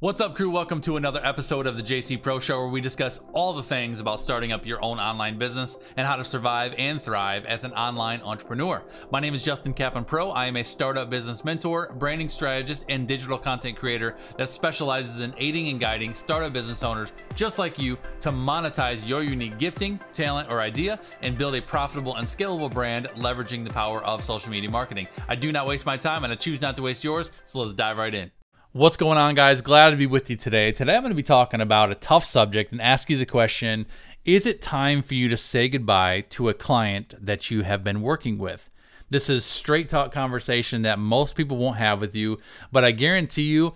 What's up, crew? Welcome to another episode of the JC Pro Show where we discuss all the things about starting up your own online business and how to survive and thrive as an online entrepreneur. My name is Justin Cappon Pro. I am a startup business mentor, branding strategist, and digital content creator that specializes in aiding and guiding startup business owners just like you to monetize your unique gifting, talent, or idea and build a profitable and scalable brand leveraging the power of social media marketing. I do not waste my time and I choose not to waste yours, so let's dive right in. What's going on, guys? Glad to be with you today. Today, I'm going to be talking about a tough subject and ask you the question Is it time for you to say goodbye to a client that you have been working with? This is straight talk conversation that most people won't have with you, but I guarantee you,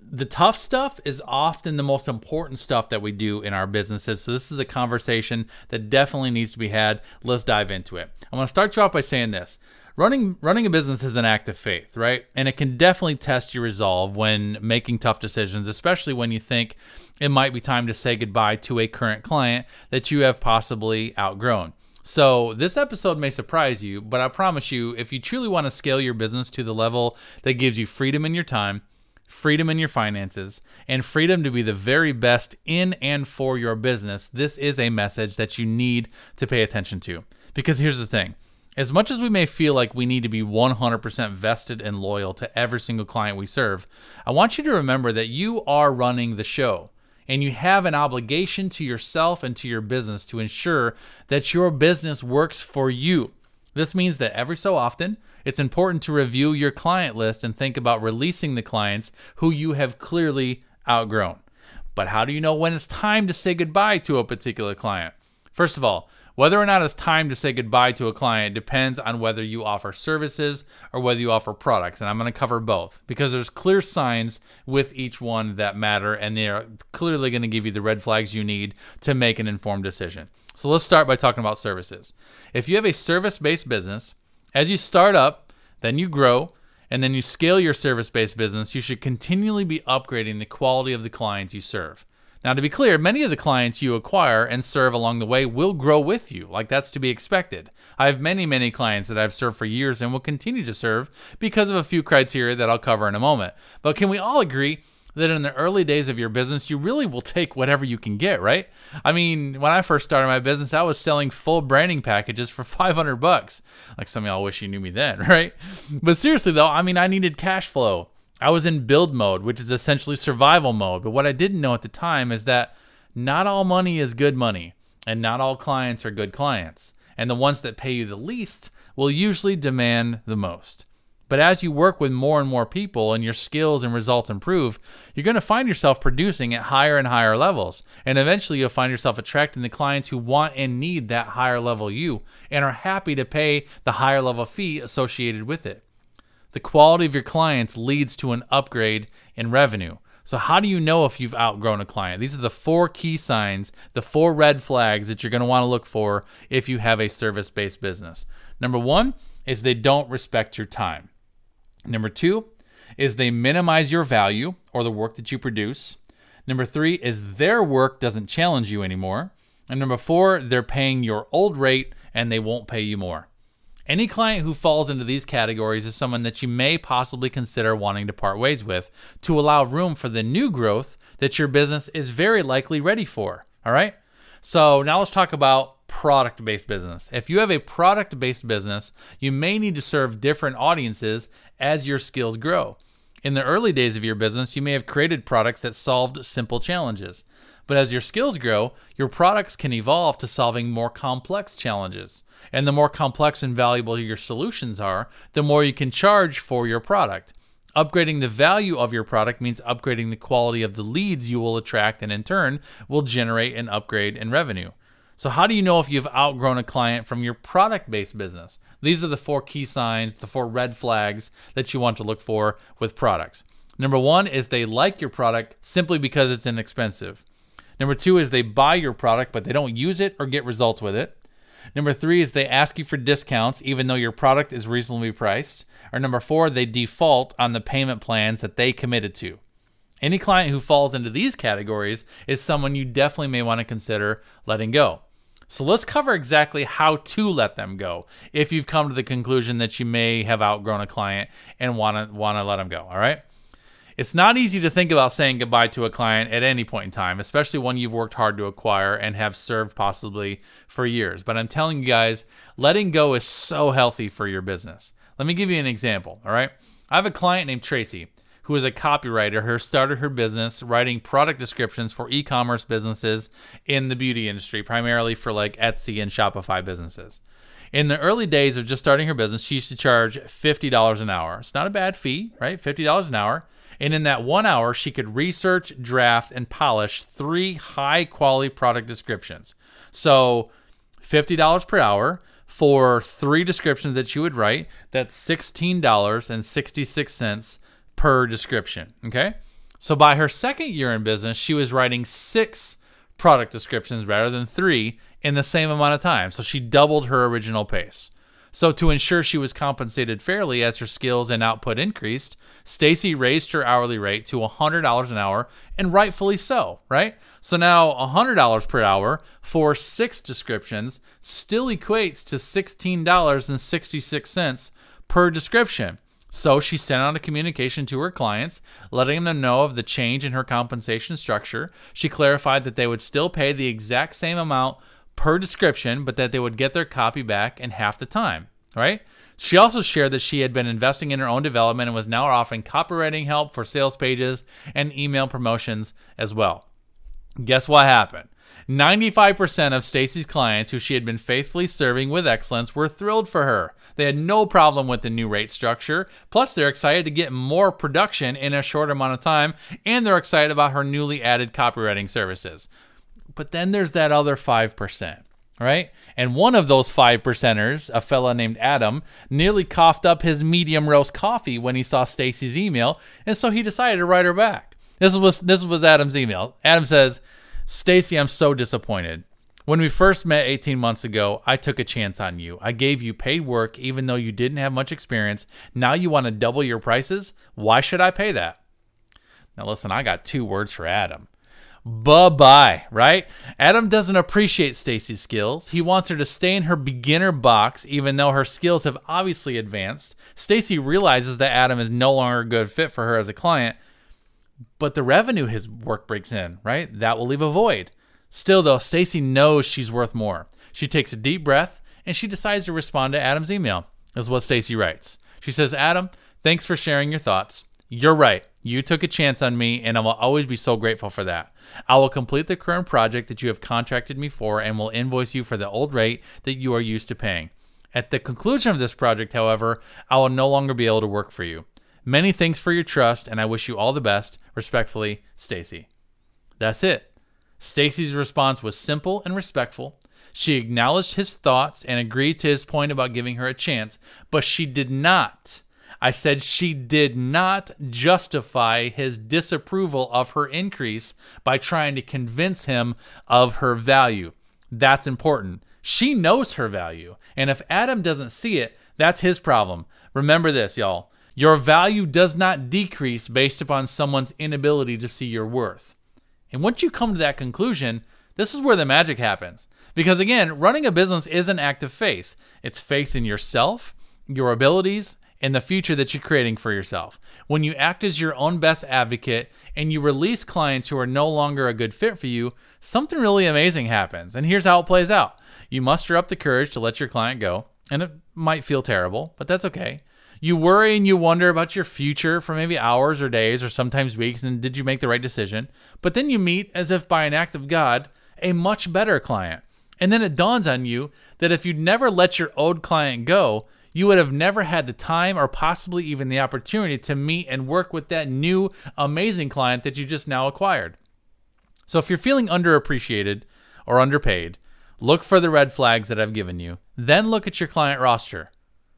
the tough stuff is often the most important stuff that we do in our businesses. So, this is a conversation that definitely needs to be had. Let's dive into it. I want to start you off by saying this running running a business is an act of faith, right? And it can definitely test your resolve when making tough decisions, especially when you think it might be time to say goodbye to a current client that you have possibly outgrown. So, this episode may surprise you, but I promise you, if you truly want to scale your business to the level that gives you freedom in your time, freedom in your finances, and freedom to be the very best in and for your business, this is a message that you need to pay attention to. Because here's the thing as much as we may feel like we need to be 100% vested and loyal to every single client we serve, I want you to remember that you are running the show and you have an obligation to yourself and to your business to ensure that your business works for you. This means that every so often, it's important to review your client list and think about releasing the clients who you have clearly outgrown. But how do you know when it's time to say goodbye to a particular client? First of all, whether or not it's time to say goodbye to a client depends on whether you offer services or whether you offer products. And I'm going to cover both because there's clear signs with each one that matter, and they're clearly going to give you the red flags you need to make an informed decision. So let's start by talking about services. If you have a service based business, as you start up, then you grow, and then you scale your service based business, you should continually be upgrading the quality of the clients you serve. Now, to be clear, many of the clients you acquire and serve along the way will grow with you. Like that's to be expected. I have many, many clients that I've served for years and will continue to serve because of a few criteria that I'll cover in a moment. But can we all agree that in the early days of your business, you really will take whatever you can get, right? I mean, when I first started my business, I was selling full branding packages for 500 bucks. Like some of y'all wish you knew me then, right? But seriously though, I mean, I needed cash flow. I was in build mode, which is essentially survival mode. But what I didn't know at the time is that not all money is good money, and not all clients are good clients. And the ones that pay you the least will usually demand the most. But as you work with more and more people and your skills and results improve, you're going to find yourself producing at higher and higher levels. And eventually you'll find yourself attracting the clients who want and need that higher level you and are happy to pay the higher level fee associated with it. The quality of your clients leads to an upgrade in revenue. So, how do you know if you've outgrown a client? These are the four key signs, the four red flags that you're going to want to look for if you have a service based business. Number one is they don't respect your time. Number two is they minimize your value or the work that you produce. Number three is their work doesn't challenge you anymore. And number four, they're paying your old rate and they won't pay you more. Any client who falls into these categories is someone that you may possibly consider wanting to part ways with to allow room for the new growth that your business is very likely ready for. All right. So now let's talk about product based business. If you have a product based business, you may need to serve different audiences as your skills grow. In the early days of your business, you may have created products that solved simple challenges. But as your skills grow, your products can evolve to solving more complex challenges. And the more complex and valuable your solutions are, the more you can charge for your product. Upgrading the value of your product means upgrading the quality of the leads you will attract, and in turn, will generate an upgrade in revenue. So, how do you know if you've outgrown a client from your product based business? These are the four key signs, the four red flags that you want to look for with products. Number one is they like your product simply because it's inexpensive. Number two is they buy your product, but they don't use it or get results with it. Number three is they ask you for discounts even though your product is reasonably priced. Or number four, they default on the payment plans that they committed to. Any client who falls into these categories is someone you definitely may want to consider letting go. So let's cover exactly how to let them go if you've come to the conclusion that you may have outgrown a client and want to want to let them go, all right? It's not easy to think about saying goodbye to a client at any point in time, especially one you've worked hard to acquire and have served possibly for years. But I'm telling you guys, letting go is so healthy for your business. Let me give you an example, all right? I have a client named Tracy who is a copywriter who started her business writing product descriptions for e-commerce businesses in the beauty industry, primarily for like Etsy and Shopify businesses. In the early days of just starting her business, she used to charge $50 an hour. It's not a bad fee, right? $50 an hour. And in that one hour, she could research, draft, and polish three high quality product descriptions. So $50 per hour for three descriptions that she would write. That's $16.66 per description. Okay. So by her second year in business, she was writing six product descriptions rather than three in the same amount of time. So she doubled her original pace. So to ensure she was compensated fairly as her skills and output increased, Stacy raised her hourly rate to $100 an hour, and rightfully so, right? So now $100 per hour for six descriptions still equates to $16.66 per description. So she sent out a communication to her clients, letting them know of the change in her compensation structure. She clarified that they would still pay the exact same amount per description, but that they would get their copy back in half the time, right? She also shared that she had been investing in her own development and was now offering copywriting help for sales pages and email promotions as well. Guess what happened? 95% of Stacy's clients who she had been faithfully serving with excellence were thrilled for her. They had no problem with the new rate structure. Plus, they're excited to get more production in a short amount of time, and they're excited about her newly added copywriting services. But then there's that other 5%, right? And one of those 5 percenters, a fella named Adam, nearly coughed up his medium roast coffee when he saw Stacy's email, and so he decided to write her back. This was this was Adam's email. Adam says, "Stacy, I'm so disappointed. When we first met 18 months ago, I took a chance on you. I gave you paid work even though you didn't have much experience. Now you want to double your prices? Why should I pay that? Now, listen, I got two words for Adam. Bye bye, right? Adam doesn't appreciate Stacy's skills. He wants her to stay in her beginner box, even though her skills have obviously advanced. Stacy realizes that Adam is no longer a good fit for her as a client, but the revenue his work brings in, right? That will leave a void. Still, though, Stacy knows she's worth more. She takes a deep breath and she decides to respond to Adam's email. Is what Stacy writes. She says, "Adam, thanks for sharing your thoughts. You're right. You took a chance on me, and I will always be so grateful for that. I will complete the current project that you have contracted me for and will invoice you for the old rate that you are used to paying. At the conclusion of this project, however, I will no longer be able to work for you. Many thanks for your trust, and I wish you all the best. Respectfully, Stacy." That's it. Stacy's response was simple and respectful. She acknowledged his thoughts and agreed to his point about giving her a chance, but she did not. I said she did not justify his disapproval of her increase by trying to convince him of her value. That's important. She knows her value. And if Adam doesn't see it, that's his problem. Remember this, y'all. Your value does not decrease based upon someone's inability to see your worth. And once you come to that conclusion, this is where the magic happens. Because again, running a business is an act of faith. It's faith in yourself, your abilities, and the future that you're creating for yourself. When you act as your own best advocate and you release clients who are no longer a good fit for you, something really amazing happens. And here's how it plays out you muster up the courage to let your client go, and it might feel terrible, but that's okay. You worry and you wonder about your future for maybe hours or days or sometimes weeks, and did you make the right decision? But then you meet, as if by an act of God, a much better client. And then it dawns on you that if you'd never let your old client go, you would have never had the time or possibly even the opportunity to meet and work with that new amazing client that you just now acquired. So if you're feeling underappreciated or underpaid, look for the red flags that I've given you. Then look at your client roster.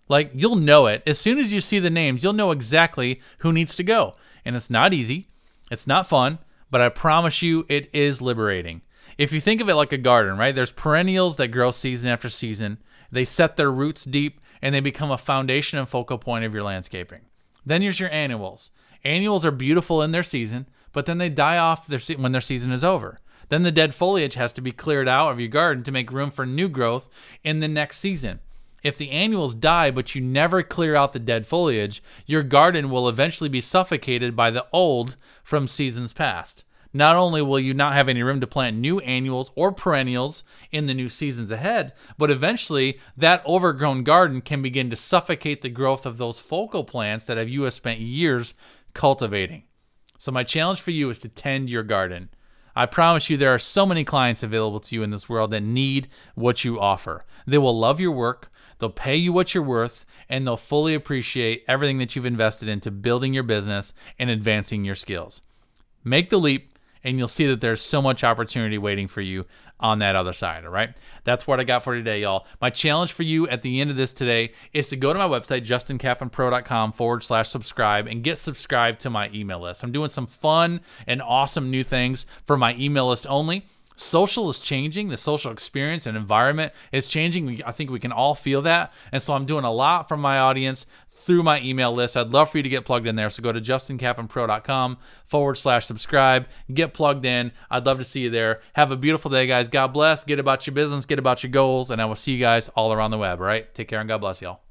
Like you'll know it. As soon as you see the names, you'll know exactly who needs to go. And it's not easy. It's not fun, but I promise you it is liberating. If you think of it like a garden, right? There's perennials that grow season after season. They set their roots deep and they become a foundation and focal point of your landscaping. Then there's your annuals. Annuals are beautiful in their season, but then they die off their se- when their season is over. Then the dead foliage has to be cleared out of your garden to make room for new growth in the next season. If the annuals die but you never clear out the dead foliage, your garden will eventually be suffocated by the old from seasons past. Not only will you not have any room to plant new annuals or perennials in the new seasons ahead, but eventually that overgrown garden can begin to suffocate the growth of those focal plants that you have spent years cultivating. So my challenge for you is to tend your garden. I promise you there are so many clients available to you in this world that need what you offer. They will love your work, they'll pay you what you're worth, and they'll fully appreciate everything that you've invested into building your business and advancing your skills. Make the leap and you'll see that there's so much opportunity waiting for you on that other side. All right. That's what I got for today, y'all. My challenge for you at the end of this today is to go to my website, justincapponpro.com forward slash subscribe and get subscribed to my email list. I'm doing some fun and awesome new things for my email list only. Social is changing. The social experience and environment is changing. I think we can all feel that. And so I'm doing a lot from my audience through my email list. I'd love for you to get plugged in there. So go to justincapponpro.com forward slash subscribe. Get plugged in. I'd love to see you there. Have a beautiful day, guys. God bless. Get about your business, get about your goals. And I will see you guys all around the web. All right. Take care and God bless y'all.